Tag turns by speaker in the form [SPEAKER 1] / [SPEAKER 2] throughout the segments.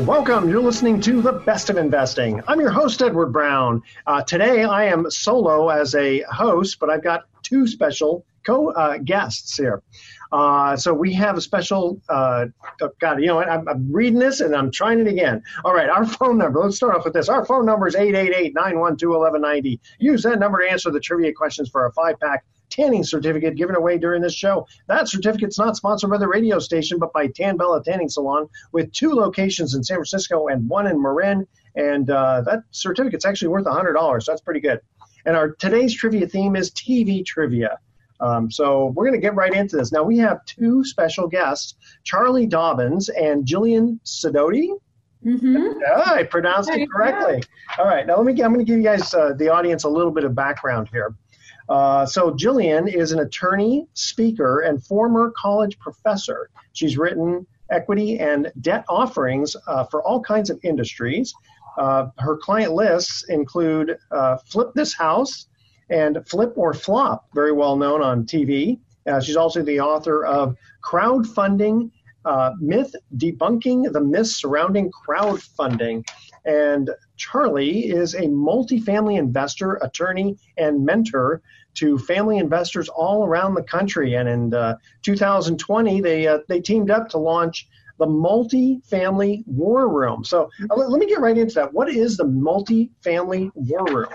[SPEAKER 1] Welcome. You're listening to the best of investing. I'm your host, Edward Brown. Uh, today, I am solo as a host, but I've got two special co uh, guests here. Uh, so we have a special. Uh, oh, God, you know what? I'm, I'm, reading this and I'm trying it again. All right, our phone number. Let's start off with this. Our phone number is 888-912-1190. Use that number to answer the trivia questions for a five pack tanning certificate given away during this show. That certificate's not sponsored by the radio station, but by Tan Bella Tanning Salon, with two locations in San Francisco and one in Marin. And uh, that certificate's actually worth $100. So that's pretty good. And our today's trivia theme is TV trivia. Um, so we're going to get right into this. Now we have two special guests, Charlie Dobens and Jillian Sidoti.
[SPEAKER 2] Mm-hmm.
[SPEAKER 1] I pronounced it correctly. All right, now let me. I'm going to give you guys uh, the audience a little bit of background here. Uh, so Jillian is an attorney, speaker, and former college professor. She's written equity and debt offerings uh, for all kinds of industries. Uh, her client lists include uh, Flip This House and Flip or Flop, very well known on TV. Uh, she's also the author of Crowdfunding uh, Myth Debunking the Myths Surrounding Crowdfunding. And Charlie is a multifamily investor, attorney, and mentor to family investors all around the country. And in uh, 2020, they uh, they teamed up to launch the multifamily war room. So uh, let, let me get right into that. What is the multifamily war room?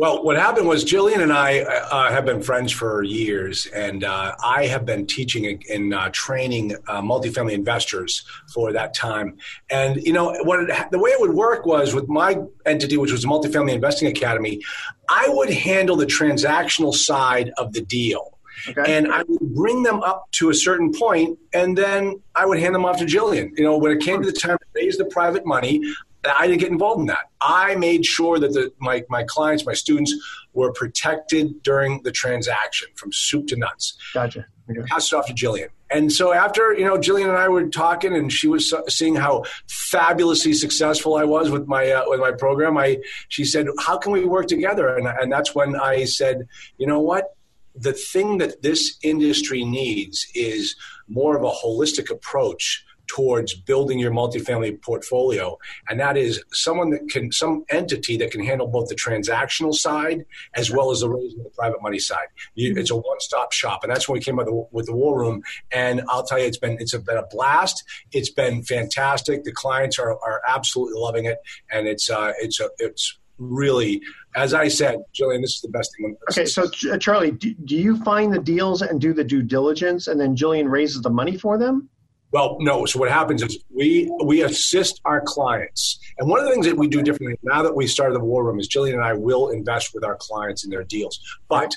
[SPEAKER 3] Well, what happened was Jillian and I uh, have been friends for years, and uh, I have been teaching and uh, training uh, multifamily investors for that time. And you know, what it, the way it would work was with my entity, which was Multifamily Investing Academy, I would handle the transactional side of the deal. Okay. And I would bring them up to a certain point, and then I would hand them off to Jillian. You know, when it came to the time to raise the private money, I didn't get involved in that. I made sure that the, my, my clients, my students, were protected during the transaction from soup to nuts.
[SPEAKER 1] Gotcha.
[SPEAKER 3] Okay. Passed it off to Jillian. And so after, you know, Jillian and I were talking and she was seeing how fabulously successful I was with my, uh, with my program, I, she said, how can we work together? And, and that's when I said, you know what? The thing that this industry needs is more of a holistic approach towards building your multifamily portfolio. And that is someone that can, some entity that can handle both the transactional side as well as the raising the private money side. You, mm-hmm. it's a one stop shop. And that's when we came up with the, with the War Room. And I'll tell you, it's been, it's been a blast. It's been fantastic. The clients are, are absolutely loving it. And it's, uh, it's, a, it's, really, as I said, Jillian, this is the best thing.
[SPEAKER 1] Okay, so Charlie, do, do you find the deals and do the due diligence, and then Jillian raises the money for them?
[SPEAKER 3] Well, no. So what happens is we we assist our clients, and one of the things that we do differently now that we started the war room is Jillian and I will invest with our clients in their deals. But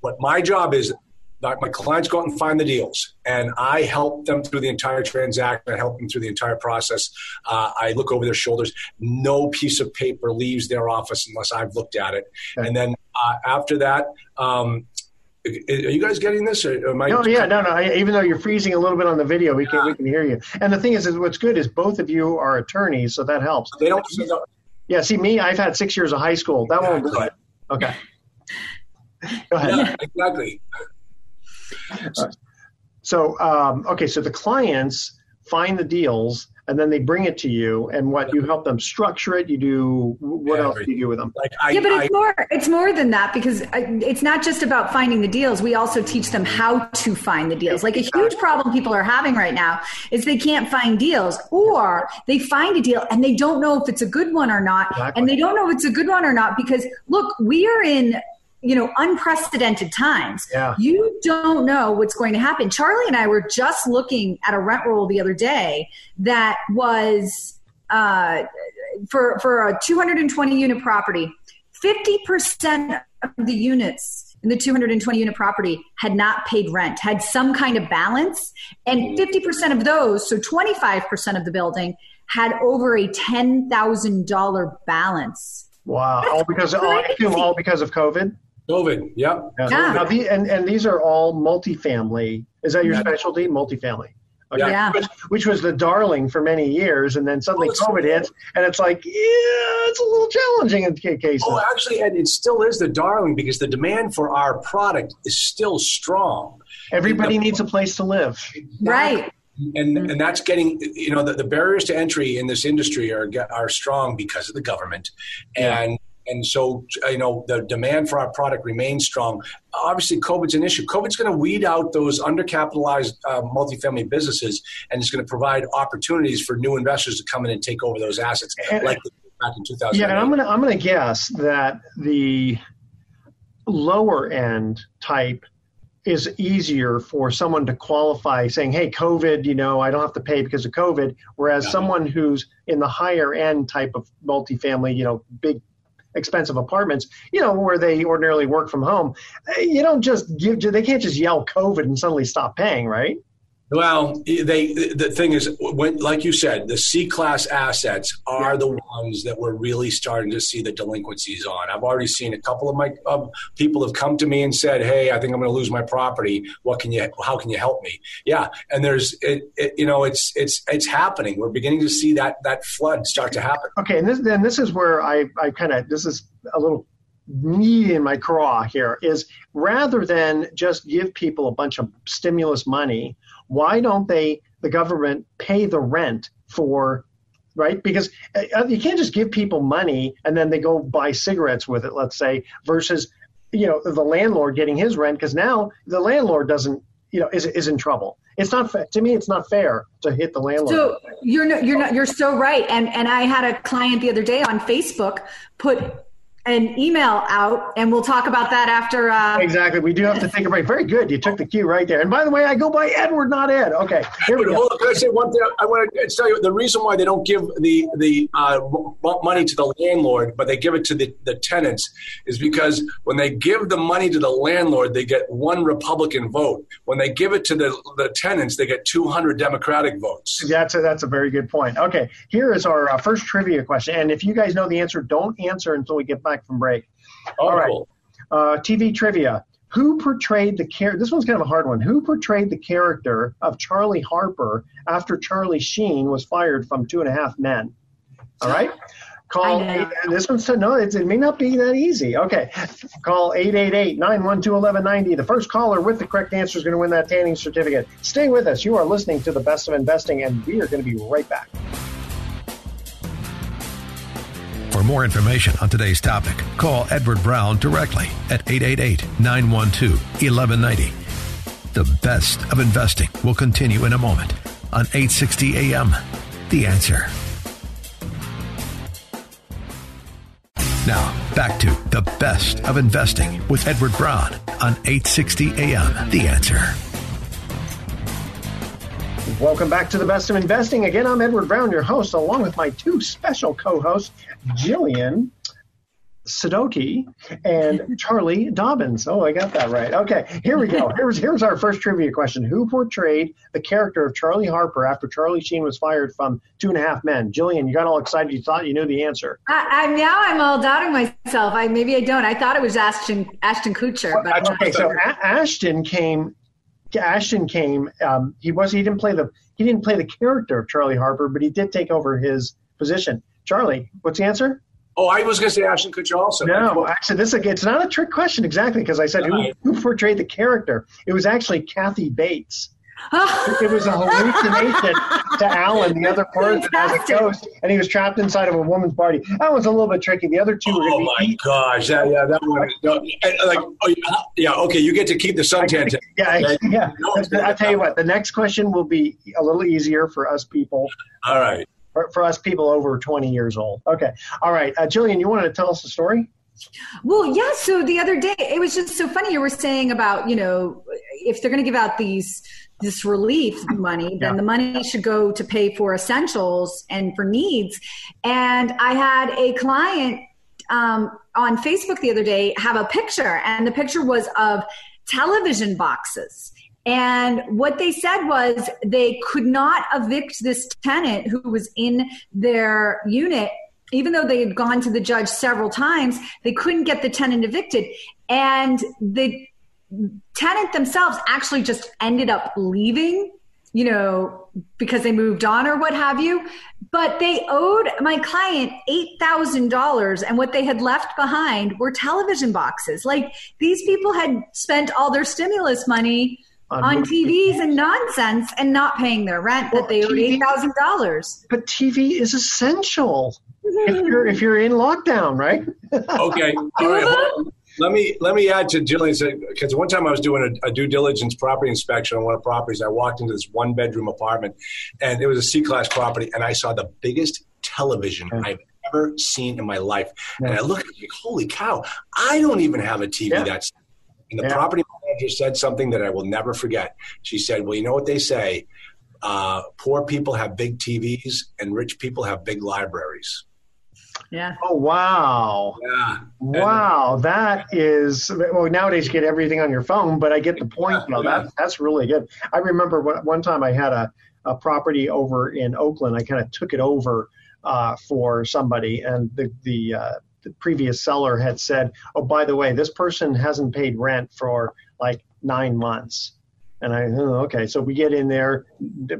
[SPEAKER 3] what my job is, my clients go out and find the deals, and I help them through the entire transaction. I help them through the entire process. Uh, I look over their shoulders. No piece of paper leaves their office unless I've looked at it, okay. and then uh, after that. Um, are you guys getting this? Or am I
[SPEAKER 1] no, yeah, no, no. I, even though you're freezing a little bit on the video, we can yeah. we can hear you. And the thing is, is, what's good is both of you are attorneys, so that helps.
[SPEAKER 3] They don't.
[SPEAKER 1] Yeah, see me, I've had six years of high school. That yeah, won't do it. Okay. Go ahead.
[SPEAKER 3] Yeah, exactly.
[SPEAKER 1] So, um, okay, so the clients find the deals and then they bring it to you and what you help them structure it you do what
[SPEAKER 3] Yeah,
[SPEAKER 1] else do you do with them
[SPEAKER 3] Like I,
[SPEAKER 2] yeah, but
[SPEAKER 3] I,
[SPEAKER 2] it's more. It's more than that because uh, it's not just about finding the deals. We also teach them how to find the deals. Like a huge problem people are having right now is they can't find deals, or they find a deal and they don't know if it's a good one or not,
[SPEAKER 1] Exactly.
[SPEAKER 2] and they don't know if it's a good one or not because look, we are in you know unprecedented times.
[SPEAKER 1] Yeah.
[SPEAKER 2] You don't know what's going to happen. Charlie and I were just looking at a rent roll the other day that was. Uh, for for a 220 unit property, 50% of the units in the 220 unit property had not paid rent, had some kind of balance, and 50% of those, so 25% of the building had over a $10,000 balance.
[SPEAKER 1] wow all because all, all because of covid
[SPEAKER 3] COVID. Yep.
[SPEAKER 2] Yeah.
[SPEAKER 1] Now, the, and, and these are all multifamily. Is that your
[SPEAKER 3] Yeah.
[SPEAKER 1] specialty? Multifamily. Okay.
[SPEAKER 2] Yeah.
[SPEAKER 1] Which, which was the darling for many years, and then suddenly
[SPEAKER 3] Oh,
[SPEAKER 1] COVID hits, and it's like, yeah, it's a little challenging in ca- cases.
[SPEAKER 3] Oh, actually, and it still is the darling because the demand for our product is still strong.
[SPEAKER 1] Everybody needs a place to live.
[SPEAKER 2] Right.
[SPEAKER 3] and mm-hmm. and that's getting you know the, the barriers to entry in this industry are are strong because of the government and and so you know the demand for our product remains strong obviously covid's an issue covid's going to weed out those undercapitalized uh, multifamily businesses and it's going to provide opportunities for new investors to come in and take over those assets
[SPEAKER 1] And-
[SPEAKER 3] like back in 2000
[SPEAKER 1] Yeah, and I'm gonna I'm gonna guess that the lower end type is easier for someone to qualify saying, hey, COVID, you know, I don't have to pay because of COVID. Whereas
[SPEAKER 3] Yeah.
[SPEAKER 1] someone who's in the higher end type of multifamily, you know, big expensive apartments, you know, where they ordinarily work from home, eh, you don't just give, they can't just yell COVID and suddenly stop paying, right?
[SPEAKER 3] Well, they the thing is, when like you said, the C class assets are the ones that we're really starting to see the delinquencies on. I've already seen a couple of my people have come to me and said, "Hey, I think I'm going to lose my property. What can you? How can you help me?" Yeah, and there's it, it, you know it's it's it's happening. We're beginning to see that that flood start to happen.
[SPEAKER 1] Okay, and this then this is where I I kind of this is a little knee in my craw here is rather than just give people a bunch of stimulus money, why don't they the government pay the rent for right? Because uh, you can't just give people money and then they go buy cigarettes with it let's say versus you know the landlord getting his rent because now the landlord doesn't you know is is in trouble. It's not fa- to me it's not fair to hit the landlord.
[SPEAKER 2] So you're no, you're not you're so right. And and I had a client the other day on Facebook put an email out, and we'll talk about that after. Uh,
[SPEAKER 1] Exactly. We do have to take a break. Very good. You took the cue right there. And by the way, I go by Edward, not Ed. Okay. Here we go.
[SPEAKER 3] hold on, can I say one thing? I want to tell you the reason why they don't give the the uh, money to the landlord, but they give it to the, the tenants, is because when they give the money to the landlord, they get one Republican vote. When they give it to the, the tenants, they get 200 Democratic votes.
[SPEAKER 1] That's a, that's a very good point. Okay. Here is our uh, first trivia question. And if you guys know the answer, don't answer until we get back from break.
[SPEAKER 3] Oh,
[SPEAKER 1] All right.
[SPEAKER 3] cool.
[SPEAKER 1] Uh, TV trivia. Who portrayed the character? This one's kind of a hard one. Who portrayed the character of Charlie Harper after Charlie Sheen was fired from Two and a Half Men? All right. Call eight, this one's no. It's, it may not be that easy. Okay. Call 888-912-1190. The first caller with the correct answer is going to win that tanning certificate. Stay with us. You are listening to the best of investing, and we are going to be right back.
[SPEAKER 4] For more information on today's topic, call Edward Brown directly at 888 912 1190. The best of investing will continue in a moment on 860 AM. The answer. Now, back to the best of investing with Edward Brown on 860 AM. The answer.
[SPEAKER 1] Welcome back to the best of investing. Again, I'm Edward Brown, your host, along with my two special co-hosts, Jillian Sadoki and Charlie Dobens. Oh, I got that right. Okay, here we go. Here's here's our first trivia question: Who portrayed the character of Charlie Harper after Charlie Sheen was fired from Two and a Half Men? Jillian, you got all excited. You thought you knew the answer.
[SPEAKER 2] I, I'm now I'm all doubting myself. I maybe I don't. I thought it was Ashton Ashton Kutcher, but
[SPEAKER 1] Okay, so A- Ashton came. Ashton came. Um, he was. He didn't play the. He didn't play the character of Charlie Harper, but he did take over his position. Charlie, what's the answer?
[SPEAKER 3] Oh, I was going to say Ashton Kutcher also.
[SPEAKER 1] No, actually, this is it's not a trick question exactly because I said who, who portrayed the character. It was actually Kathy Bates. It was a hallucination to Alan, the other person, as a ghost, and he was trapped inside of a woman's body. That was a little bit tricky. The other two were
[SPEAKER 3] Oh
[SPEAKER 1] going
[SPEAKER 3] my
[SPEAKER 1] to be
[SPEAKER 3] gosh! That, yeah, that one. No, like, oh, yeah, yeah, okay. You get to keep the suntan.
[SPEAKER 1] Yeah,
[SPEAKER 3] Okay.
[SPEAKER 1] yeah.
[SPEAKER 3] No
[SPEAKER 1] I'll tell you what. The next question will be a little easier for us people,
[SPEAKER 3] All right.
[SPEAKER 1] for, for us people over 20 years old. Okay. All right. Uh, Jillian, you wanted to tell us a story?
[SPEAKER 2] Well, yeah. So the other day, it was just so funny. You were saying about, you know, if they're going to give out these this relief money, then
[SPEAKER 1] Yeah.
[SPEAKER 2] the money should go to pay for essentials and for needs. And I had a client um, on Facebook the other day have a picture, and the picture was of television boxes. And what they said was they could not evict this tenant who was in their unit, even though they had gone to the judge several times, they couldn't get the tenant evicted. And the tenant themselves actually just ended up leaving, you know, because they moved on or what have you. But they owed my client $8,000 and what they had left behind were television boxes. Like these people had spent all their stimulus money
[SPEAKER 1] On
[SPEAKER 2] on
[SPEAKER 1] movie
[SPEAKER 2] TVs and nonsense and not paying their rent
[SPEAKER 1] Well,
[SPEAKER 2] that they owed $8,000.
[SPEAKER 1] But TV is essential if you're if you're in lockdown, right?
[SPEAKER 3] Okay. All right. Let me let me add to Jillian's because one time I was doing a, a due diligence property inspection on one of the properties. I walked into this one bedroom apartment, and it was a C class property, and I saw the biggest television I've ever seen in my life. And I looked at it like, holy cow! I don't even have a TV
[SPEAKER 1] Yeah.
[SPEAKER 3] that's. And the
[SPEAKER 1] Yeah.
[SPEAKER 3] property manager said something that I will never forget. She said, "Well, you know what they say." Uh, poor people have big TVs and rich people have big libraries.
[SPEAKER 2] Yeah.
[SPEAKER 1] Oh wow.
[SPEAKER 3] Yeah.
[SPEAKER 1] Wow, that is well. Nowadays, you get everything on your phone, but I get the point.
[SPEAKER 3] Yeah,
[SPEAKER 1] though.
[SPEAKER 3] yeah.
[SPEAKER 1] That that's really good. I remember one one time I had a, a property over in Oakland. I kind of took it over uh, for somebody, and the the, uh, the previous seller had said, "Oh, by the way, this person hasn't paid rent for like nine months." And I, oh, okay. So we get in there.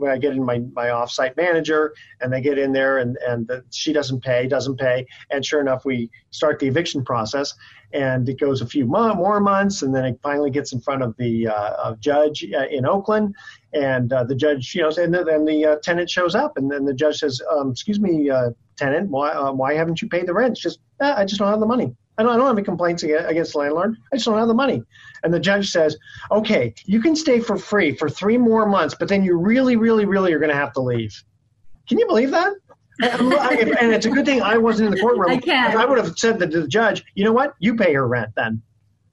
[SPEAKER 1] I get in my, my offsite manager, and they get in there, and and the, she doesn't pay, doesn't pay, and sure enough, we start the eviction process, and it goes a few mo- more months, and then it finally gets in front of the uh, judge uh, in Oakland, and uh, the judge, you know, and then then the uh, tenant shows up, and then the judge says, um, "Excuse me, uh, tenant, why uh, why haven't you paid the rent?" It's just "Ah, I just don't have the money. I don't, I don't have any complaints against the landlord. I just don't have the money. And the judge says, "Okay, you can stay for free for three more months, but then you really, really, really are going to have to leave." Can you believe that? And it's a good thing I wasn't in the courtroom.
[SPEAKER 2] I can.
[SPEAKER 1] because I would have said to the judge, "You know what? You pay her rent then."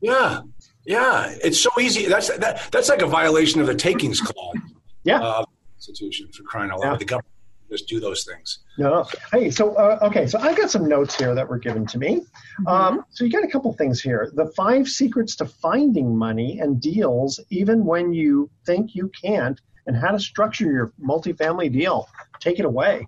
[SPEAKER 3] Yeah, yeah. It's so easy. That's that, that's like a violation of the takings clause.
[SPEAKER 1] Yeah.
[SPEAKER 3] Uh, Constitution for crying out loud.
[SPEAKER 1] Yeah.
[SPEAKER 3] The government just do those things.
[SPEAKER 1] No. Hey, so uh, okay, so I've got some notes here that were given to me. Um, so you got a couple things here. The five secrets to finding money and deals, even when you think you can't, and how to structure your multifamily deal. Take it away.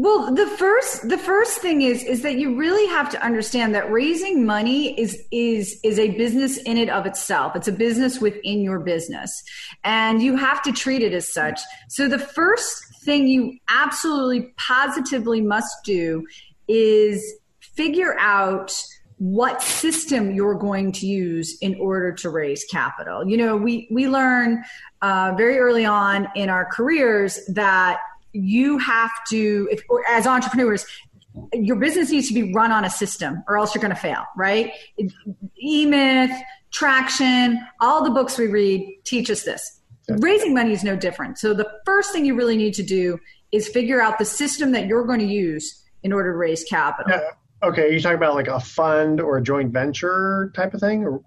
[SPEAKER 2] Well, the first the first thing is is that you really have to understand that raising money is is is a business in it of itself. It's a business within your business. And you have to treat it as such. So the first thing you absolutely positively must do is figure out what system you're going to use in order to raise capital. You know, we we learn uh, very early on in our careers that you have to, if, or as entrepreneurs, your business needs to be run on a system, or else you're going to fail. Right? E-Myth, Traction, all the books we read teach us this. Raising money is no different. So the first thing you really need to do is figure out the system that you're going to use in order to raise capital.
[SPEAKER 1] Yeah. Okay, you talking about like a fund or a joint venture type of thing, or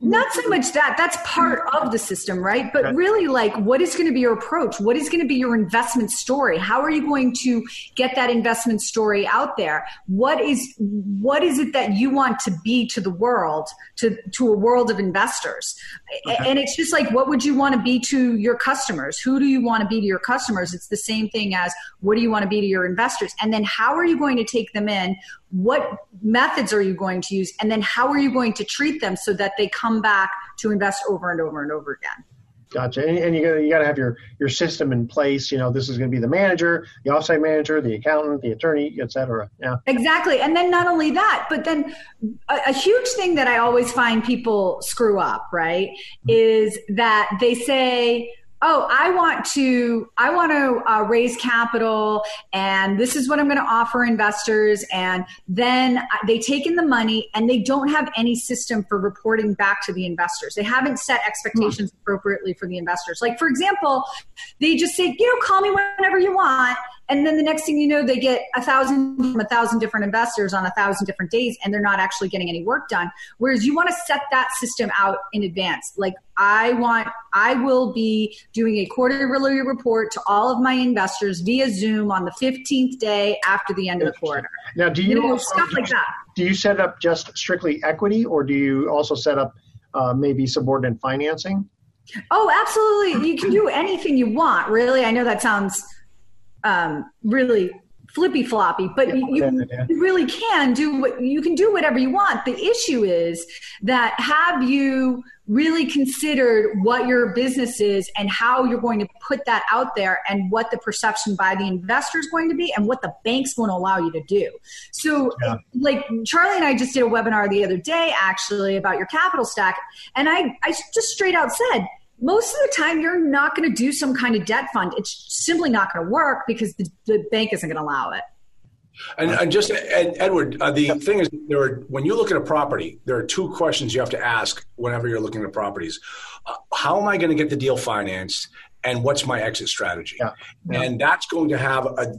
[SPEAKER 2] Not so much that. That's part of the system, right? But really, like, what is going to be your approach? What is going to be your investment story? How are you going to get that investment story out there? What is what is it that you want to be to the world, to to a world of investors? And it's just like, what would you want to be to your customers? Who do you want to be to your customers? It's the same thing as what do you want to be to your investors? And then how are you going to take them in? What methods are you going to use? And then how are you going to treat them so that they come back to invest over and over and over again?
[SPEAKER 1] Gotcha. And, and you got you got to have your your system in place. You know, this is going to be the manager, the offsite manager, the accountant, the attorney, et cetera. Yeah.
[SPEAKER 2] Exactly. And then not only that, but then a, a huge thing that I always find people screw up, right, hmm. is that they say, oh i want to i want to uh, raise capital and this is what i'm going to offer investors and then they take in the money and they don't have any system for reporting back to the investors they haven't set expectations hmm. appropriately for the investors like for example they just say you know call me whenever you want and then the next thing you know, they get a thousand from a thousand different investors on a thousand different days, and they're not actually getting any work done. Whereas you want to set that system out in advance. Like I want, I will be doing a quarterly report to all of my investors via Zoom on the 15th day after the end of the quarter.
[SPEAKER 1] Now, do you, you know, stuff like that? Do you set up just strictly equity, or do you also set up uh, maybe subordinate financing?
[SPEAKER 2] Oh, absolutely. You can do anything you want, really. I know that sounds um, really flippy floppy, but you, you, really can do what you can do whatever you want. The issue is that have you really considered what your business is and how you're going to put that out there and what the perception by the investor is going to be and what the bank's going to allow you to do. So, yeah. like Charlie and I just did a webinar the other day actually about your capital stack, and I, I just straight out said, most of the time you're not going to do some kind of debt fund. It's simply not going to work because the, the bank isn't going to allow it.
[SPEAKER 3] And, and just and Edward, uh, the thing is, there are when you look at a property, there are two questions you have to ask whenever you're looking at properties: uh, How am I going to get the deal financed, and what's my exit strategy yeah. Yeah. and that's going to have a,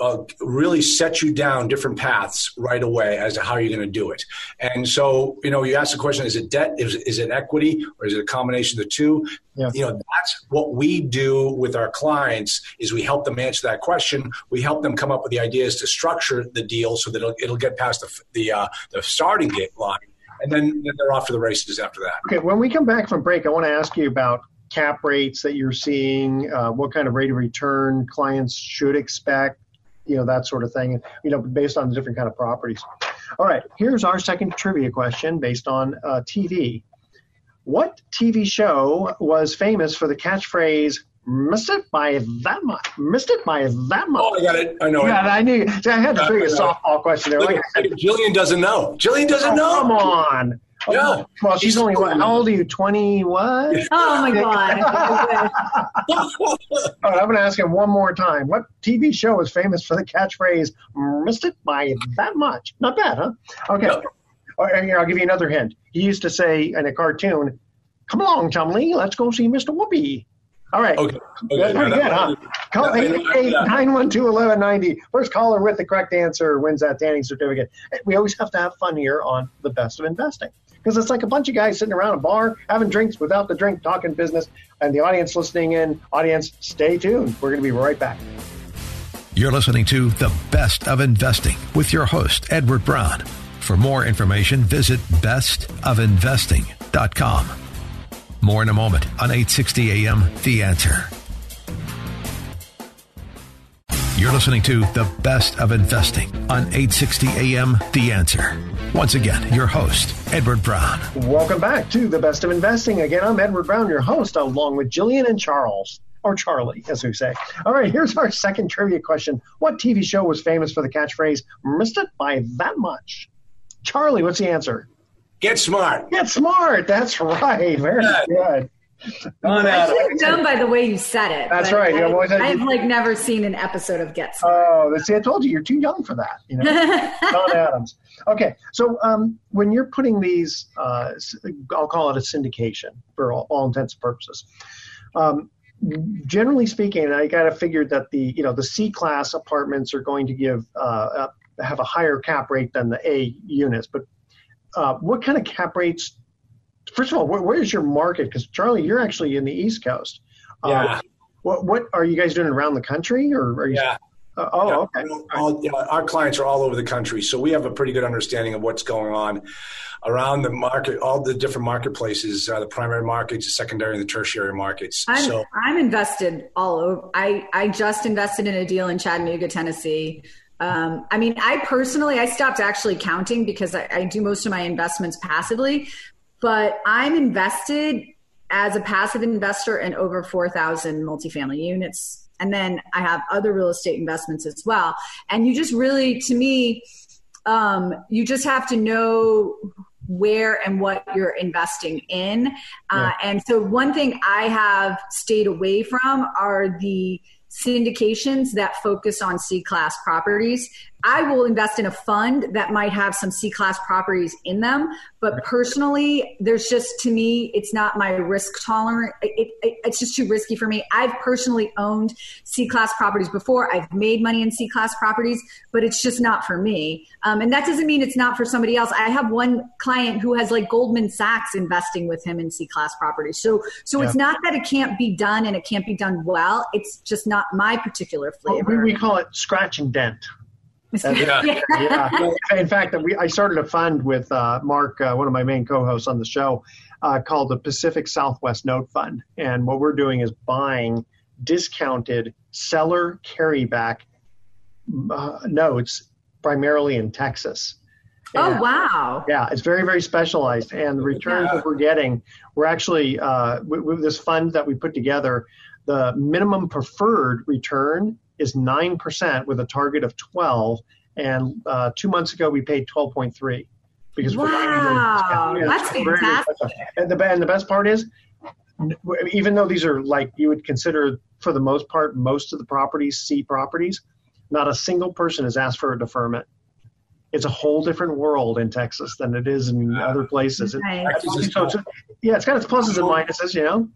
[SPEAKER 3] a, really set you down different paths right away as to how you're going to do it and so you know you ask the question is it debt is, is it equity or is it a combination of the two yeah. you know that's what we do with our clients is we help them answer that question we help them come up with the ideas to structure the deal so that it'll, it'll get past the, the, uh, the starting gate line and then, then they're off to the races after that.
[SPEAKER 1] Okay, when we come back from break, I want to ask you about cap rates that you're seeing, uh, what kind of rate of return clients should expect, you know, that sort of thing, you know, based on the different kind of properties. All right, here's our second trivia question based on uh, TV. What TV show was famous for the catchphrase missed it by that much. Missed it by that much.
[SPEAKER 3] Oh, I got it. I know
[SPEAKER 1] yeah, it. I knew. I had to bring a softball question there. Like
[SPEAKER 3] Jillian doesn't know. Jillian doesn't oh, know.
[SPEAKER 1] Come on.
[SPEAKER 3] Yeah.
[SPEAKER 1] Well, she's, only what? How old are you? Twenty what?
[SPEAKER 2] Oh my god!
[SPEAKER 1] All right, I'm going to ask him one more time. What TV show is famous for the catchphrase "missed it by that much"? Not bad, huh? Okay. No. Right, here, I'll give you another hint. He used to say in a cartoon, "Come along, Chumley, let's go see Mr. Whoopee." All right. Okay. okay. Pretty good, huh? Call 888-912-1190. First caller with the correct answer wins that tanning certificate. We always have to have fun here on the best of investing because it's like a bunch of guys sitting around a bar having drinks without the drink, talking business, and the audience listening in. Audience, stay tuned. We're going to be right back.
[SPEAKER 4] You're listening to The Best of Investing with your host, Edward Brown. For more information, visit bestofinvesting.com. More in a moment on 860 AM The Answer. You're listening to The Best of Investing on 860 AM The Answer. Once again, your host, Edward Brown.
[SPEAKER 1] Welcome back to The Best of Investing. Again, I'm Edward Brown, your host, along with Jillian and Charles. Or Charlie, as we say. All right, here's our second trivia question. What TV show was famous for the catchphrase, missed it by that much? Charlie, what's the answer?
[SPEAKER 3] Get smart.
[SPEAKER 1] Get smart. That's right. Very good.
[SPEAKER 2] On I should have by the way you said it.
[SPEAKER 1] That's right.
[SPEAKER 2] I, have like never seen an episode of Get Smart.
[SPEAKER 1] Oh, see, I told you you're too young for that. You know, Don Adams. Okay, so um, when you're putting these, uh, I'll call it a syndication for all, all intents and purposes. Um, generally speaking, I got to figure that the you know the C class apartments are going to give uh, have a higher cap rate than the A units, but uh, what kind of cap rates? First of all, where, where is your market? Because Charlie, you're actually in the East Coast.
[SPEAKER 3] Uh, yeah.
[SPEAKER 1] What what are you guys doing around the country, or are you?
[SPEAKER 3] Yeah.
[SPEAKER 1] Uh, oh,
[SPEAKER 3] yeah.
[SPEAKER 1] okay.
[SPEAKER 3] All, yeah, our clients are all over the country, so we have a pretty good understanding of what's going on around the market, all the different marketplaces, uh, the primary markets, the secondary, and the tertiary markets.
[SPEAKER 2] I'm,
[SPEAKER 3] so
[SPEAKER 2] I'm invested all over. I I just invested in a deal in Chattanooga, Tennessee. Um, I mean, I personally, I stopped actually counting because I, I do most of my investments passively, but I'm invested as a passive investor in over 4,000 multifamily units. And then I have other real estate investments as well. And you just really, to me, um, you just have to know where and what you're investing in. Uh, yeah. And so, one thing I have stayed away from are the syndications that focus on C class properties. I will invest in a fund that might have some C class properties in them, but personally, there's just to me, it's not my risk tolerant. It, it, it's just too risky for me. I've personally owned C class properties before. I've made money in C class properties, but it's just not for me. Um, and that doesn't mean it's not for somebody else. I have one client who has like Goldman Sachs investing with him in C class properties. So, so yeah. it's not that it can't be done and it can't be done well. It's just not my particular flavor.
[SPEAKER 1] Well, we, we call it scratch and dent yeah. yeah. In fact, we, I started a fund with uh, Mark, uh, one of my main co-hosts on the show, uh, called the Pacific Southwest Note Fund. And what we're doing is buying discounted seller carryback uh, notes, primarily in Texas.
[SPEAKER 2] Oh, and, oh wow!
[SPEAKER 1] Yeah, it's very very specialized, and the returns yeah. that we're getting, we're actually uh, with this fund that we put together. The minimum preferred return is 9% with a target of 12. And uh, two months ago, we paid 12.3 because
[SPEAKER 2] wow, we're that's fantastic.
[SPEAKER 1] And the, and the best part is, even though these are like you would consider for the most part, most of the properties, C properties, not a single person has asked for a deferment. It's a whole different world in Texas than it is in other places. Right. It, so it's, yeah, it's got its pluses and minuses, you know.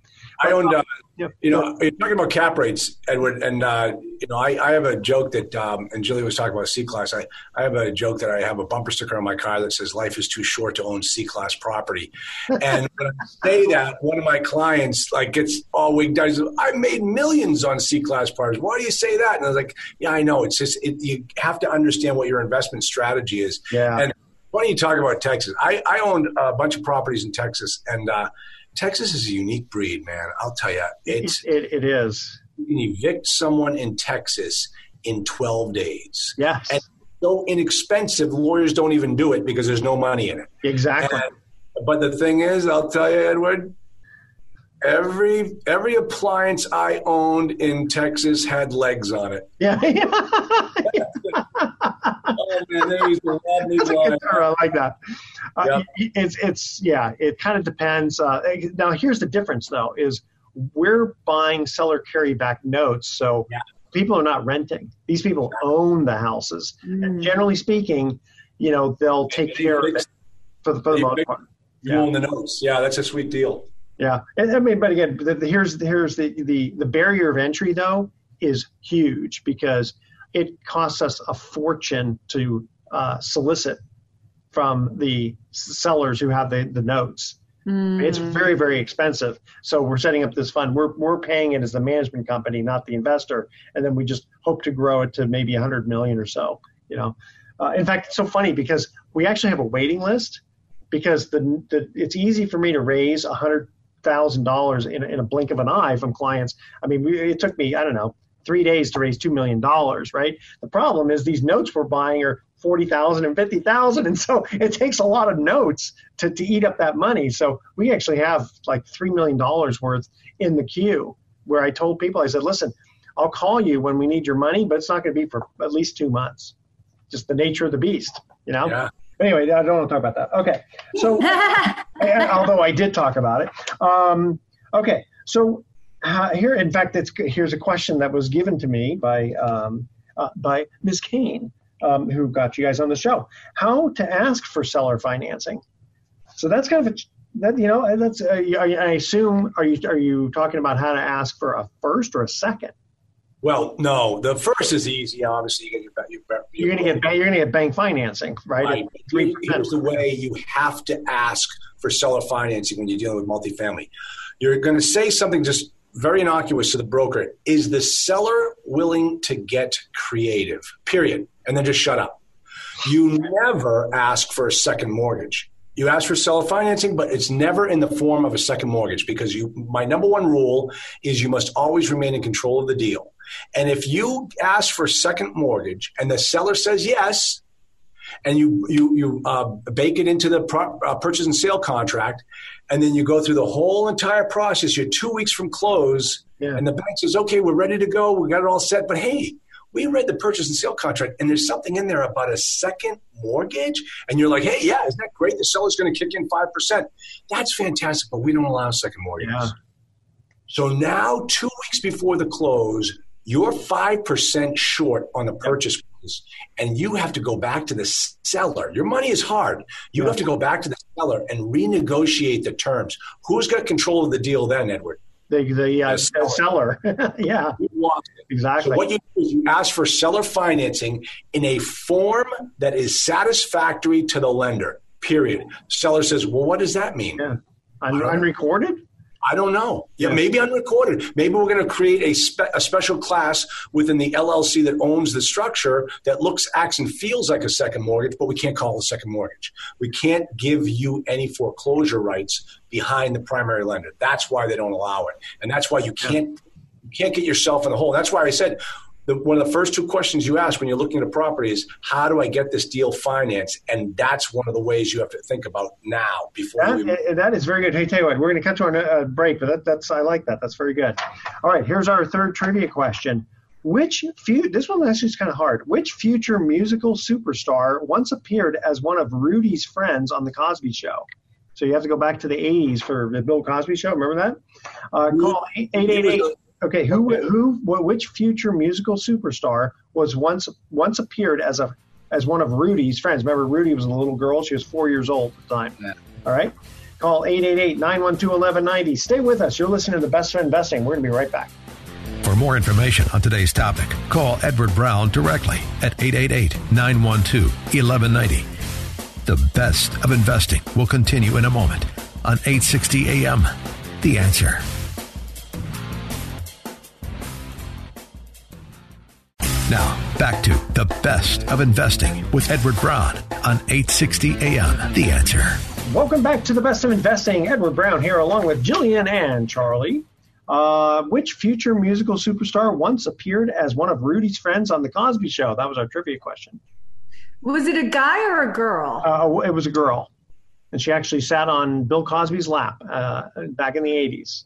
[SPEAKER 3] I owned, uh, you know, you're talking about cap rates, Edward, and uh, you know, I, I have a joke that, um, and Julie was talking about C class. I, I have a joke that I have a bumper sticker on my car that says "Life is too short to own C class property," and when I say that, one of my clients like gets all wigged out. "I made millions on C class properties. Why do you say that?" And I was like, "Yeah, I know. It's just it, you have to understand what your investment strategy is."
[SPEAKER 1] Yeah.
[SPEAKER 3] And funny you talk about Texas. I, I owned a bunch of properties in Texas, and uh, Texas is a unique breed, man. I'll tell you, it's
[SPEAKER 1] it, it is.
[SPEAKER 3] You can evict someone in Texas in 12 days.
[SPEAKER 1] Yes.
[SPEAKER 3] And so inexpensive, lawyers don't even do it because there's no money in it.
[SPEAKER 1] Exactly.
[SPEAKER 3] And, but the thing is, I'll tell you, Edward, every every appliance I owned in Texas had legs on it.
[SPEAKER 1] Yeah. man, there's the I like that. Uh, yep. It's it's yeah. It kind of depends. Uh, now here's the difference though: is we're buying seller carryback notes, so yeah. people are not renting. These people own the houses, mm. and generally speaking, you know they'll take care of it for the, for the most part.
[SPEAKER 3] You yeah. own the notes. Yeah, that's a sweet deal.
[SPEAKER 1] Yeah, and, I mean, but again, the, the, here's here's the, the the barrier of entry though is huge because it costs us a fortune to uh, solicit from the sellers who have the, the notes. Mm. It's very, very expensive. So we're setting up this fund. We're, we're paying it as the management company, not the investor. And then we just hope to grow it to maybe 100 million or so, you know. Uh, in fact, it's so funny because we actually have a waiting list because the, the it's easy for me to raise a hundred thousand dollars in a blink of an eye from clients. I mean, we, it took me I don't know three days to raise $2 million, right? The problem is these notes we're buying are 40,000 and 50,000. And so it takes a lot of notes to, to eat up that money. So we actually have like $3 million worth in the queue where I told people, I said, listen, I'll call you when we need your money, but it's not going to be for at least two months. Just the nature of the beast, you know? Yeah. Anyway, I don't want to talk about that. Okay. So, although I did talk about it. Um, okay. So uh, here, in fact, it's, here's a question that was given to me by um, uh, by Ms. Kane, um, who got you guys on the show. How to ask for seller financing? So that's kind of a that you know that's uh, I assume are you are you talking about how to ask for a first or a second?
[SPEAKER 3] Well, no. The first is easy. Obviously, you get your,
[SPEAKER 1] you're going to get you're going to get bank financing, right? right.
[SPEAKER 3] Here's the way you have to ask for seller financing when you're dealing with multifamily. You're going to say something just very innocuous to the broker is the seller willing to get creative period and then just shut up. You never ask for a second mortgage. You ask for seller financing but it's never in the form of a second mortgage because you my number one rule is you must always remain in control of the deal. And if you ask for a second mortgage and the seller says yes and you you you uh, bake it into the pro- uh, purchase and sale contract and then you go through the whole entire process. You're two weeks from close, yeah. and the bank says, "Okay, we're ready to go. We got it all set." But hey, we read the purchase and sale contract, and there's something in there about a second mortgage. And you're like, hey, yeah, isn't that great? The seller's going to kick in 5%. That's fantastic, but we don't allow second mortgages. Yeah. So now, two weeks before the close, you're 5% short on the purchase price, and you have to go back to the seller. Your money is hard. You yeah. have to go back to the seller and renegotiate the terms. Who's got control of the deal then, Edward?
[SPEAKER 1] The, the, uh, the seller. seller. yeah. Exactly.
[SPEAKER 3] So what you do is you ask for seller financing in a form that is satisfactory to the lender, period. Seller says, well, what does that mean?
[SPEAKER 1] Yeah. Un- unrecorded?
[SPEAKER 3] I don't know. Yeah, maybe unrecorded. Maybe we're going to create a, spe- a special class within the LLC that owns the structure that looks, acts, and feels like a second mortgage, but we can't call it a second mortgage. We can't give you any foreclosure rights behind the primary lender. That's why they don't allow it, and that's why you can't you can't get yourself in the hole. That's why I said the, one of the first two questions you ask when you're looking at a property is how do I get this deal financed? And that's one of the ways you have to think about now before
[SPEAKER 1] that, we... that is very good. Hey, tell you what, we're going to cut to a break, but that, that's I like that. That's very good. All right, here's our third trivia question. Which few, this one actually is kind of hard. Which future musical superstar once appeared as one of Rudy's friends on The Cosby Show? So you have to go back to the 80s for the Bill Cosby Show. Remember that? Uh, call 888 Okay, who who which future musical superstar was once once appeared as a as one of Rudy's friends? Remember, Rudy was a little girl; she was four years old at the time. Yeah. All right, call 888-912-1190. Stay with us. You're listening to the Best of Investing. We're going to be right back.
[SPEAKER 4] For more information on today's topic, call Edward Brown directly at 888-912-1190. The best of investing will continue in a moment on 860 AM. The answer. Now, back to the best of investing with Edward Brown on 860 AM. The answer.
[SPEAKER 1] Welcome back to the best of investing. Edward Brown here, along with Jillian and Charlie. Uh, which future musical superstar once appeared as one of Rudy's friends on The Cosby Show? That was our trivia question.
[SPEAKER 2] Was it a guy or a girl?
[SPEAKER 1] Uh, it was a girl. And she actually sat on Bill Cosby's lap uh, back in the 80s.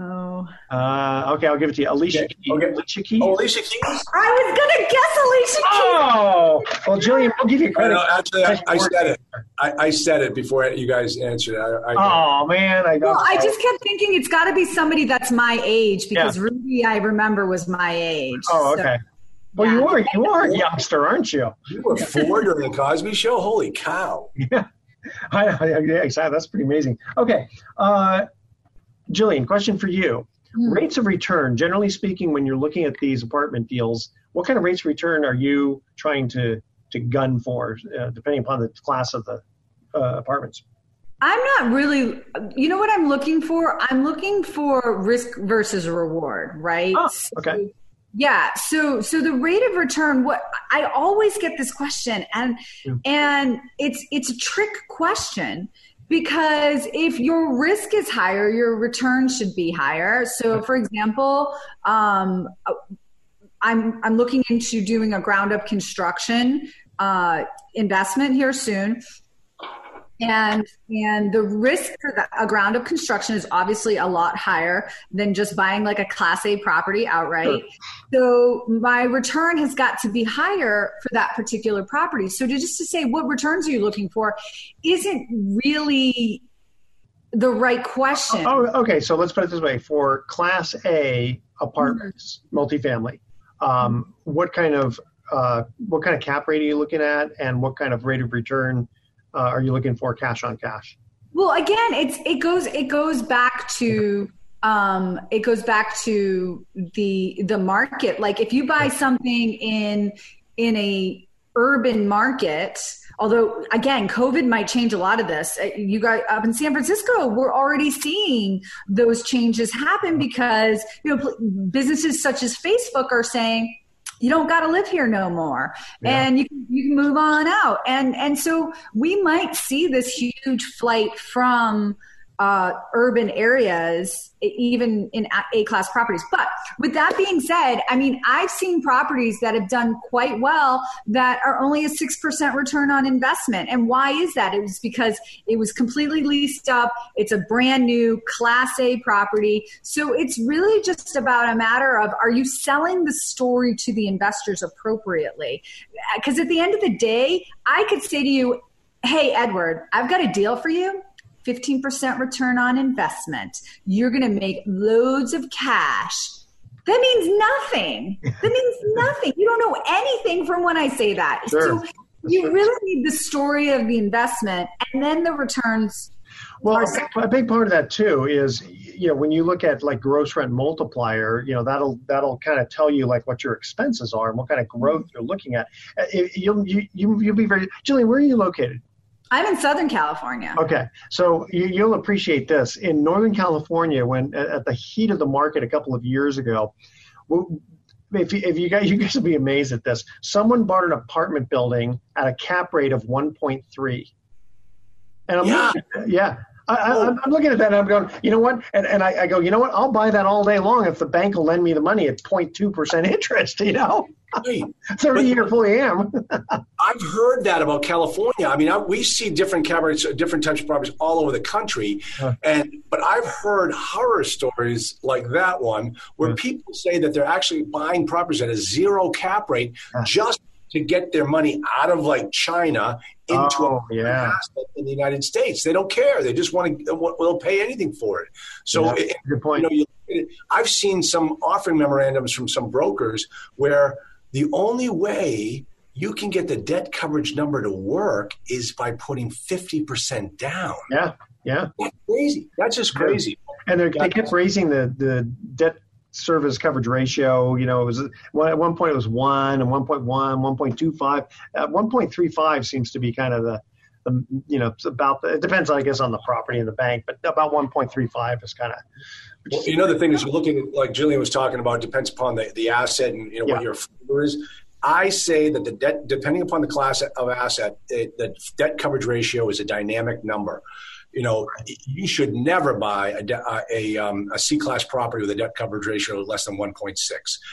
[SPEAKER 2] Oh.
[SPEAKER 1] Uh, okay, I'll give it to you. Alicia Keys.
[SPEAKER 3] Okay. Alicia Keys. Oh, Alicia Keys.
[SPEAKER 2] I was gonna guess Alicia Keys.
[SPEAKER 1] Oh, well, Jillian, I'll give you credit. No,
[SPEAKER 3] actually, I, I, said it. I, I, said it before you guys answered. I,
[SPEAKER 1] oh man, I
[SPEAKER 2] got. Well, I just kept thinking it's got to be somebody that's my age because yeah. Ruby, I remember, was my age.
[SPEAKER 1] Oh, okay. So. Well, yeah. you are you are a youngster, aren't you?
[SPEAKER 3] You were four during the Cosby Show. Holy cow!
[SPEAKER 1] Yeah, I, I, yeah, exactly. That's pretty amazing. Okay, uh, Jillian, question for you. Mm-hmm. Rates of return, generally speaking, when you're looking at these apartment deals, what kind of rates of return are you trying to, to gun for, uh, depending upon the class of the uh, apartments?
[SPEAKER 2] I'm not really, you know what I'm looking for? I'm looking for risk versus reward, right?
[SPEAKER 1] Oh, okay. So,
[SPEAKER 2] yeah. So, so the rate of return, what I always get this question and, yeah. and it's, it's a trick question because if your risk is higher, your return should be higher. So, for example, um, I'm I'm looking into doing a ground up construction uh, investment here soon, and and the risk for the, a ground up construction is obviously a lot higher than just buying like a class a property outright. So my return has got to be higher for that particular property. So to just to say what returns are you looking for isn't really the right question.
[SPEAKER 1] Oh okay. So let's put it this way. For class a apartments mm-hmm. multifamily um, what kind of uh, what kind of cap rate are you looking at and what kind of rate of return uh, are you looking for cash on cash?
[SPEAKER 2] Well, again, it's it goes it goes back to um, it goes back to the the market. Like if you buy something in in a urban market, although again covid might change a lot of this uh, you guys up in san francisco we're already seeing those changes happen because you know businesses such as facebook are saying you don't got to live here no more yeah. and you can, you can move on out and and so we might see this huge flight from uh, urban areas, even in A class properties. But with that being said, I mean, I've seen properties that have done quite well that are only a 6% return on investment. And why is that? It was because it was completely leased up. It's a brand new class A property. So it's really just about a matter of are you selling the story to the investors appropriately? Because at the end of the day, I could say to you, Hey, Edward, I've got a deal for you 15% return on investment. You're going to make loads of cash. That means nothing. That means nothing. You don't know anything from when I say that. Sure. So you really need the story of the investment and then the returns.
[SPEAKER 1] Well, a big part of that too is you know when you look at like gross rent multiplier, you know that'll that'll kind of tell you like what your expenses are and what kind of growth you're looking at. Uh, you'll you, you you'll be very Jillian. Where are you located?
[SPEAKER 2] I'm in Southern California.
[SPEAKER 1] Okay, so you, will appreciate this. In Northern California, when at the heat of the market a couple of years ago, if you, if you guys you guys will be amazed at this. Someone bought an apartment building at a cap rate of 1.3, and I'm yeah. yeah. I, am looking at that and I'm going, you know what? And, and I, I, go, you know what? I'll buy that all day long if the bank will lend me the money at 0.2% interest, you know? Right. 30 year fully am.
[SPEAKER 3] I've heard that about California. I mean, I, we see different cap rates, different types of properties all over the country. Uh, and But I've heard horror stories like that one where uh, people say that they're actually buying properties at a zero cap rate uh, just to get their money out of like China into oh, a yeah. asset in the United States. They don't care. They just want to. They'll pay anything for it. So, yeah, it, good point. You know, I've seen some offering memorandums from some brokers where the only way you can get the debt coverage number to work is by putting fifty percent down.
[SPEAKER 1] Yeah, yeah.
[SPEAKER 3] That's crazy. That's just crazy.
[SPEAKER 1] And they kept raising the the debt service coverage ratio. You know, it was at one point it was one and 1.1, 1.25. At uh, 1.35 seems to be kind of the, the you know, about the, it depends, I guess, on the property and the bank, but about 1.35 is kind of.
[SPEAKER 3] Well, you know, the thing is, you're looking at, like Jillian was talking about, depends upon the, the asset and you know yeah. what your flavor is. I say that the debt, depending upon the class of asset, it, the debt coverage ratio is a dynamic number you know, you should never buy a, a, um, a C class property with a debt coverage ratio less than 1.6.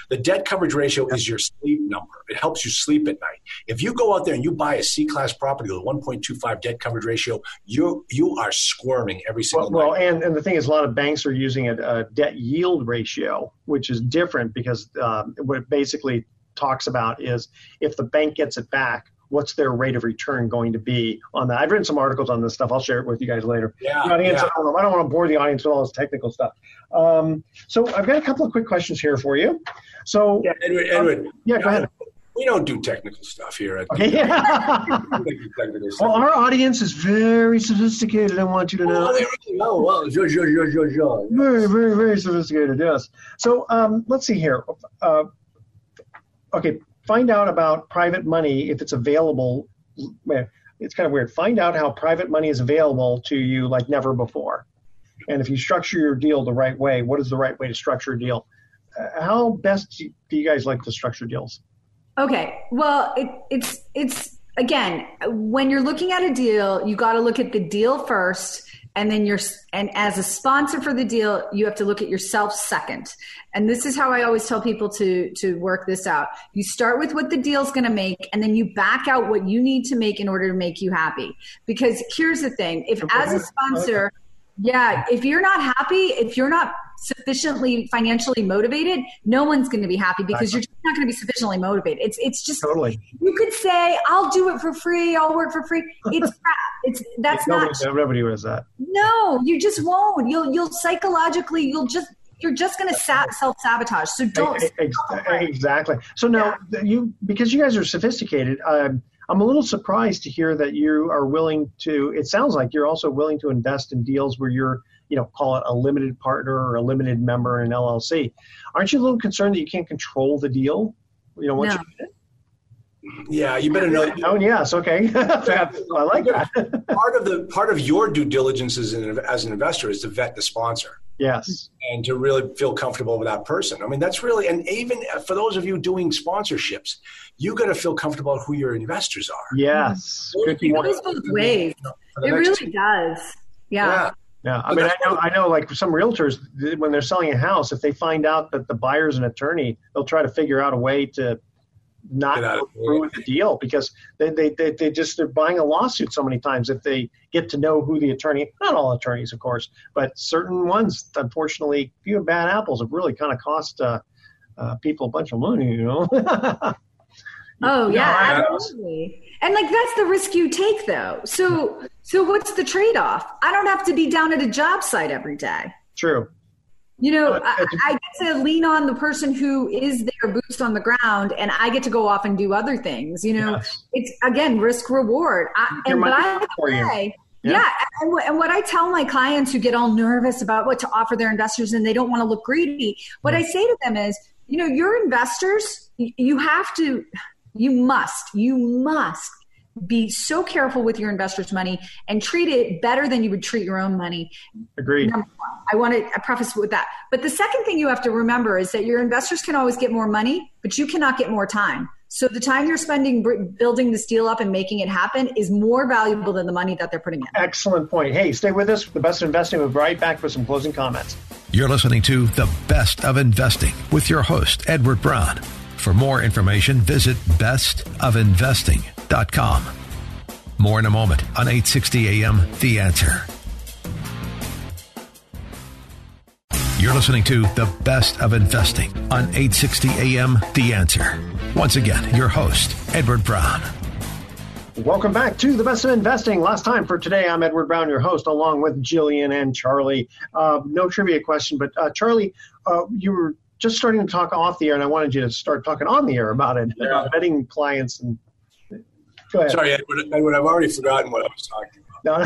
[SPEAKER 3] The debt coverage ratio is your sleep number. It helps you sleep at night. If you go out there and you buy a C class property with a 1.25 debt coverage ratio, you you are squirming every single
[SPEAKER 1] well,
[SPEAKER 3] night.
[SPEAKER 1] Well, and, and the thing is, a lot of banks are using a, a debt yield ratio, which is different because um, what it basically talks about is if the bank gets it back what's their rate of return going to be on that. I've written some articles on this stuff. I'll share it with you guys later.
[SPEAKER 3] Yeah, audience,
[SPEAKER 1] yeah. I, don't I, don't want to bore the audience with all this technical stuff. Um, so I've got a couple of quick questions here for you. So
[SPEAKER 3] yeah, Edward, Edward
[SPEAKER 1] um, yeah, go ahead.
[SPEAKER 3] We don't do technical stuff here. At
[SPEAKER 1] okay, yeah. well, our audience is very sophisticated. I want you to know.
[SPEAKER 3] Oh, well, sure, sure, sure, sure, sure.
[SPEAKER 1] Very, very, very sophisticated. Yes. So um, let's see here. Uh, okay, find out about private money if it's available. It's kind of weird. Find out how private money is available to you like never before. And if you structure your deal the right way, what is the right way to structure a deal? Uh, how best do you guys like to structure deals?
[SPEAKER 2] Okay. Well, it, it's it's again when you're looking at a deal, you got to look at the deal first and then you're and as a sponsor for the deal you have to look at yourself second. And this is how i always tell people to to work this out. You start with what the deal's going to make and then you back out what you need to make in order to make you happy. Because here's the thing if as a sponsor yeah, if you're not happy, if you're not sufficiently financially motivated, no one's going to be happy because you're not going to be sufficiently motivated. It's it's just
[SPEAKER 1] totally.
[SPEAKER 2] You could say, "I'll do it for free. I'll work for free." It's crap. It's that's not.
[SPEAKER 1] Everybody was that.
[SPEAKER 2] No, you just won't. You'll you'll psychologically you'll just you're just going to self sabotage. So don't.
[SPEAKER 1] Exactly. So now yeah. you because you guys are sophisticated. Um, I'm a little surprised to hear that you are willing to. It sounds like you're also willing to invest in deals where you're, you know, call it a limited partner or a limited member in an LLC. Aren't you a little concerned that you can't control the deal? You know, once
[SPEAKER 2] no.
[SPEAKER 1] you
[SPEAKER 3] yeah, you better know.
[SPEAKER 1] Oh yes, okay. I like that.
[SPEAKER 3] part of the part of your due diligence as an, as an investor is to vet the sponsor.
[SPEAKER 1] Yes,
[SPEAKER 3] and to really feel comfortable with that person. I mean, that's really and even for those of you doing sponsorships, you got to feel comfortable who your investors are.
[SPEAKER 1] Yes,
[SPEAKER 2] it goes both ways. it really does. Yeah. yeah.
[SPEAKER 1] Yeah, I mean, I know, I know, like some realtors, when they're selling a house, if they find out that the buyer's an attorney, they'll try to figure out a way to not go through with the deal because they, they, they, they, just they're buying a lawsuit so many times if they get to know who the attorney not all attorneys of course but certain ones unfortunately a few bad apples have really kind of cost uh, uh, people a bunch of money you know
[SPEAKER 2] oh yeah absolutely. And like that's the risk you take though. So so what's the trade-off? I don't have to be down at a job site every day.
[SPEAKER 1] True.
[SPEAKER 2] You know, I, I, get to lean on the person who is there boots on the ground and I get to go off and do other things. You know, yes. it's again risk reward. I, and but I say, yeah, yeah and, and, what I tell my clients who get all nervous about what to offer their investors and they don't want to look greedy, what I say to them is, you know, your investors, you have to, you must, you must be so careful with your investors' money and treat it better than you would treat your own money.
[SPEAKER 1] Agreed.
[SPEAKER 2] I want to preface with that. But the second thing you have to remember is that your investors can always get more money, but you cannot get more time. So the time you're spending building this deal up and making it happen is more valuable than the money that they're putting in.
[SPEAKER 1] Excellent point. Hey, stay with us. The best of investing. We'll be right back for some closing comments.
[SPEAKER 4] You're listening to The Best of Investing with your host, Edward Brown. For more information, visit bestofinvesting.com. More in a moment on 860 AM The Answer. You're listening to The Best of Investing on 860 AM The Answer. Once again, your host, Edward Brown.
[SPEAKER 1] Welcome back to the best of investing. Last time for today, I'm Edward Brown, your host, along with Jillian and Charlie. Uh, no trivia question, but uh, Charlie, uh, you were just starting to talk off the air, and I wanted you to start talking on the air about it, about vetting clients. And
[SPEAKER 3] go ahead. Sorry, Edward, Edward, I've already forgotten what I was talking about. No,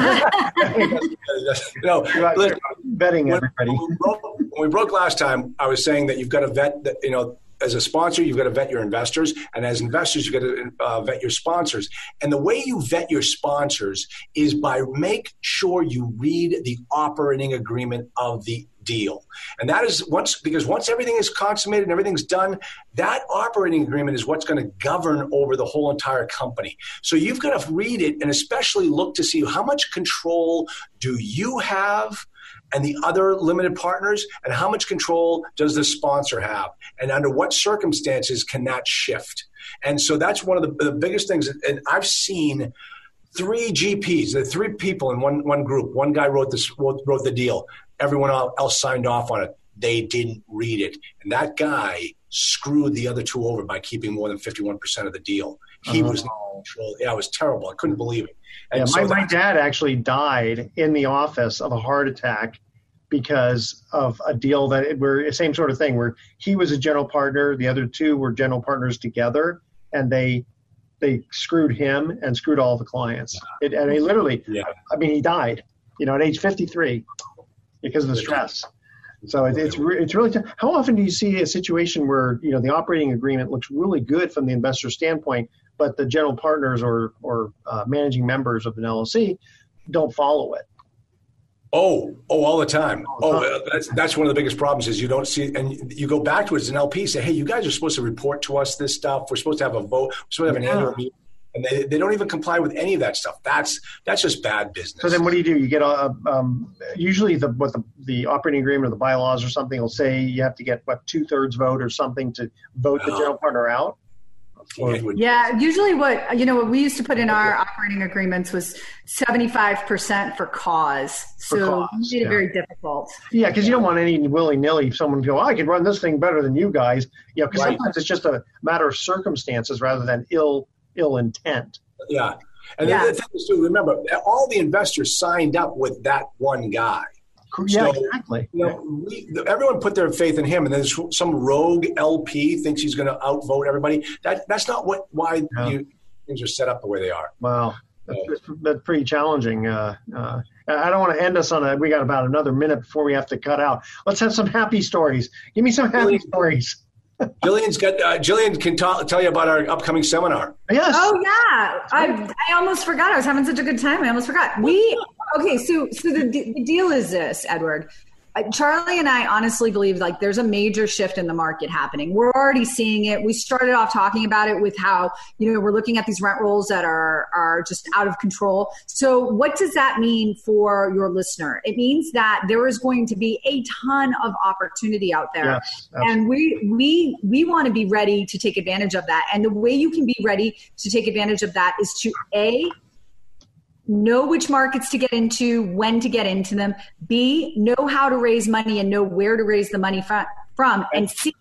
[SPEAKER 3] no, listen,
[SPEAKER 1] vetting everybody.
[SPEAKER 3] When we, broke, when we broke last time, I was saying that you've got to vet. That, you know, as a sponsor, you've got to vet your investors, and as investors, you've got to uh, vet your sponsors. And the way you vet your sponsors is by make sure you read the operating agreement of the deal. And that is once because once everything is consummated and everything's done, that operating agreement is what's going to govern over the whole entire company. So you've got to read it and especially look to see how much control do you have and the other limited partners and how much control does the sponsor have and under what circumstances can that shift and so that's one of the, the biggest things and i've seen three gps the three people in one, one group one guy wrote this wrote, wrote the deal everyone else signed off on it they didn't read it. And that guy screwed the other two over by keeping more than 51% of the deal. He uh-huh. was in control. Yeah it was terrible. I couldn't believe it.
[SPEAKER 1] And yeah, so my, my dad actually died in the office of a heart attack because of a deal that we're same sort of thing where he was a general partner, the other two were general partners together, and they they screwed him and screwed all the clients. It, and he literally, yeah. I mean, he died, you know, at age 53 because of the stress. So it, it's re- it's really t- how often do you see a situation where you know the operating agreement looks really good from the investor standpoint, but the general partners or or uh, managing members of an LLC don't follow it.
[SPEAKER 3] Oh, oh, all the time. Oh, that's that's one of the biggest problems is you don't see, and you go back to it as an LP, say, hey, you guys are supposed to report to us this stuff. We're supposed to have a vote. We're supposed to have an yeah. annual meeting. And they, they don't even comply with any of that stuff. That's that's just bad business.
[SPEAKER 1] So then, what do you do? You get a um, usually the what the, the operating agreement or the bylaws or something will say you have to get what two thirds vote or something to vote the general partner out.
[SPEAKER 2] Yeah, usually what you know what we used to put in our operating agreements was seventy five percent for cause. So for cause, made yeah. it very difficult.
[SPEAKER 1] Yeah, because you don't want any willy nilly someone to go, oh, I can run this thing better than you guys. You know, because right. sometimes it's just a matter of circumstances rather than ill ill intent.
[SPEAKER 3] Yeah, and yeah. the thing is too, remember, all the investors signed up with that one guy.
[SPEAKER 1] Yeah, so, exactly.
[SPEAKER 3] You know, we, everyone put their faith in him, and then some rogue LP thinks he's going to outvote everybody. That that's not what why yeah. you, things are set up the way they are.
[SPEAKER 1] Wow, that's, that's pretty challenging. Uh, uh, I don't want to end us on a. We got about another minute before we have to cut out. Let's have some happy stories. Give me some happy stories.
[SPEAKER 3] Jillian's got. Uh, Jillian can ta- tell you about our upcoming seminar.
[SPEAKER 1] Yes.
[SPEAKER 2] Oh yeah, I I almost forgot. I was having such a good time. I almost forgot. We okay. So so the the deal is this, Edward. Charlie and I honestly believe like there's a major shift in the market happening. We're already seeing it. We started off talking about it with how, you know, we're looking at these rent rolls that are are just out of control. So what does that mean for your listener? It means that there is going to be a ton of opportunity out there. Yes, and we we we want to be ready to take advantage of that. And the way you can be ready to take advantage of that is to A know which markets to get into, when to get into them. B, know how to raise money and know where to raise the money from. And C,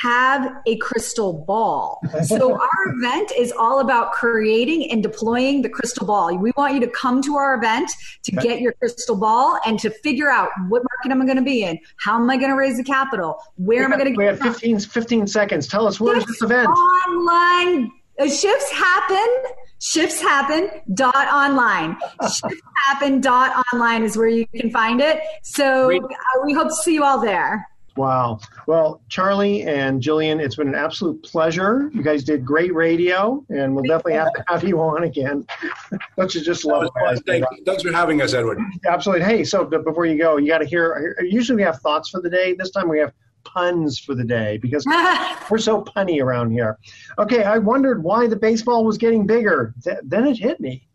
[SPEAKER 2] have a crystal ball. So our event is all about creating and deploying the crystal ball. We want you to come to our event to get your crystal ball and to figure out what market am I going to be in? How am I going to raise the capital? Where
[SPEAKER 1] we
[SPEAKER 2] am I going
[SPEAKER 1] to We have 15, 15 seconds. Tell us where is this event?
[SPEAKER 2] Online. Shifts happen shifts happen dot online. Shifts happen dot online is where you can find it. So uh, we hope to see you all there.
[SPEAKER 1] Wow. Well charlie and jillian it's been an absolute pleasure. You guys did great radio and we'll definitely have to have you on again. Don't you just love
[SPEAKER 3] it? Thank, thanks for having us edward.
[SPEAKER 1] Absolutely. Hey so before you go you got to hear usually we have thoughts for the day. This time we have puns for the day because we're so punny around here. Okay, I wondered why the baseball was getting bigger. Th- then it hit me.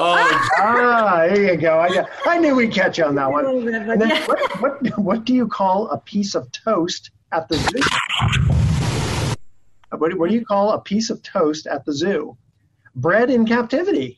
[SPEAKER 1] Oh, ah, there you go. I, I knew we'd catch you on that one. And then, what, what, what do you call a piece of toast at the zoo? What, what do you call a piece of toast at the zoo? Bread in captivity.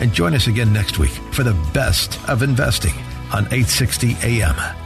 [SPEAKER 4] and join us again next week for the best of investing on 860 AM.